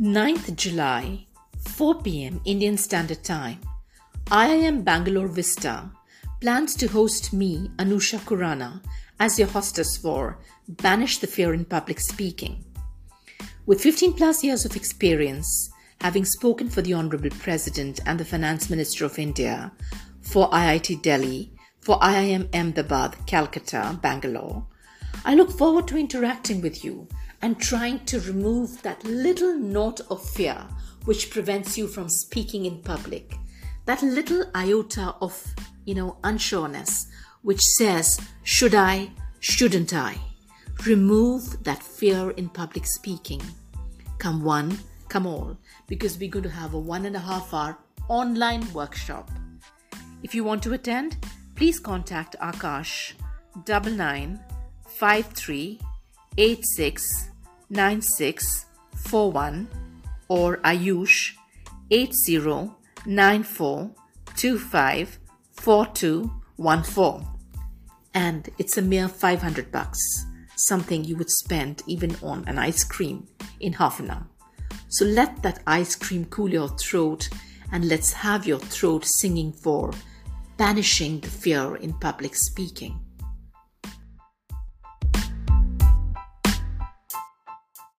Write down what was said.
9th July, 4 pm Indian Standard Time. IIM Bangalore Vista plans to host me, Anusha Kurana, as your hostess for Banish the Fear in Public Speaking. With 15 plus years of experience, having spoken for the Honorable President and the Finance Minister of India, for IIT Delhi, for IIM Ahmedabad, Calcutta, Bangalore, I look forward to interacting with you and trying to remove that little knot of fear which prevents you from speaking in public. That little iota of, you know, unsureness which says, should I, shouldn't I? Remove that fear in public speaking. Come one, come all, because we're going to have a one and a half hour online workshop. If you want to attend, please contact Akash double nine five three eight six nine six four one or Ayush eight zero nine four two five four two one four. And it's a mere 500 bucks, something you would spend even on an ice cream in half an hour. So let that ice cream cool your throat and let's have your throat singing for banishing the fear in public speaking.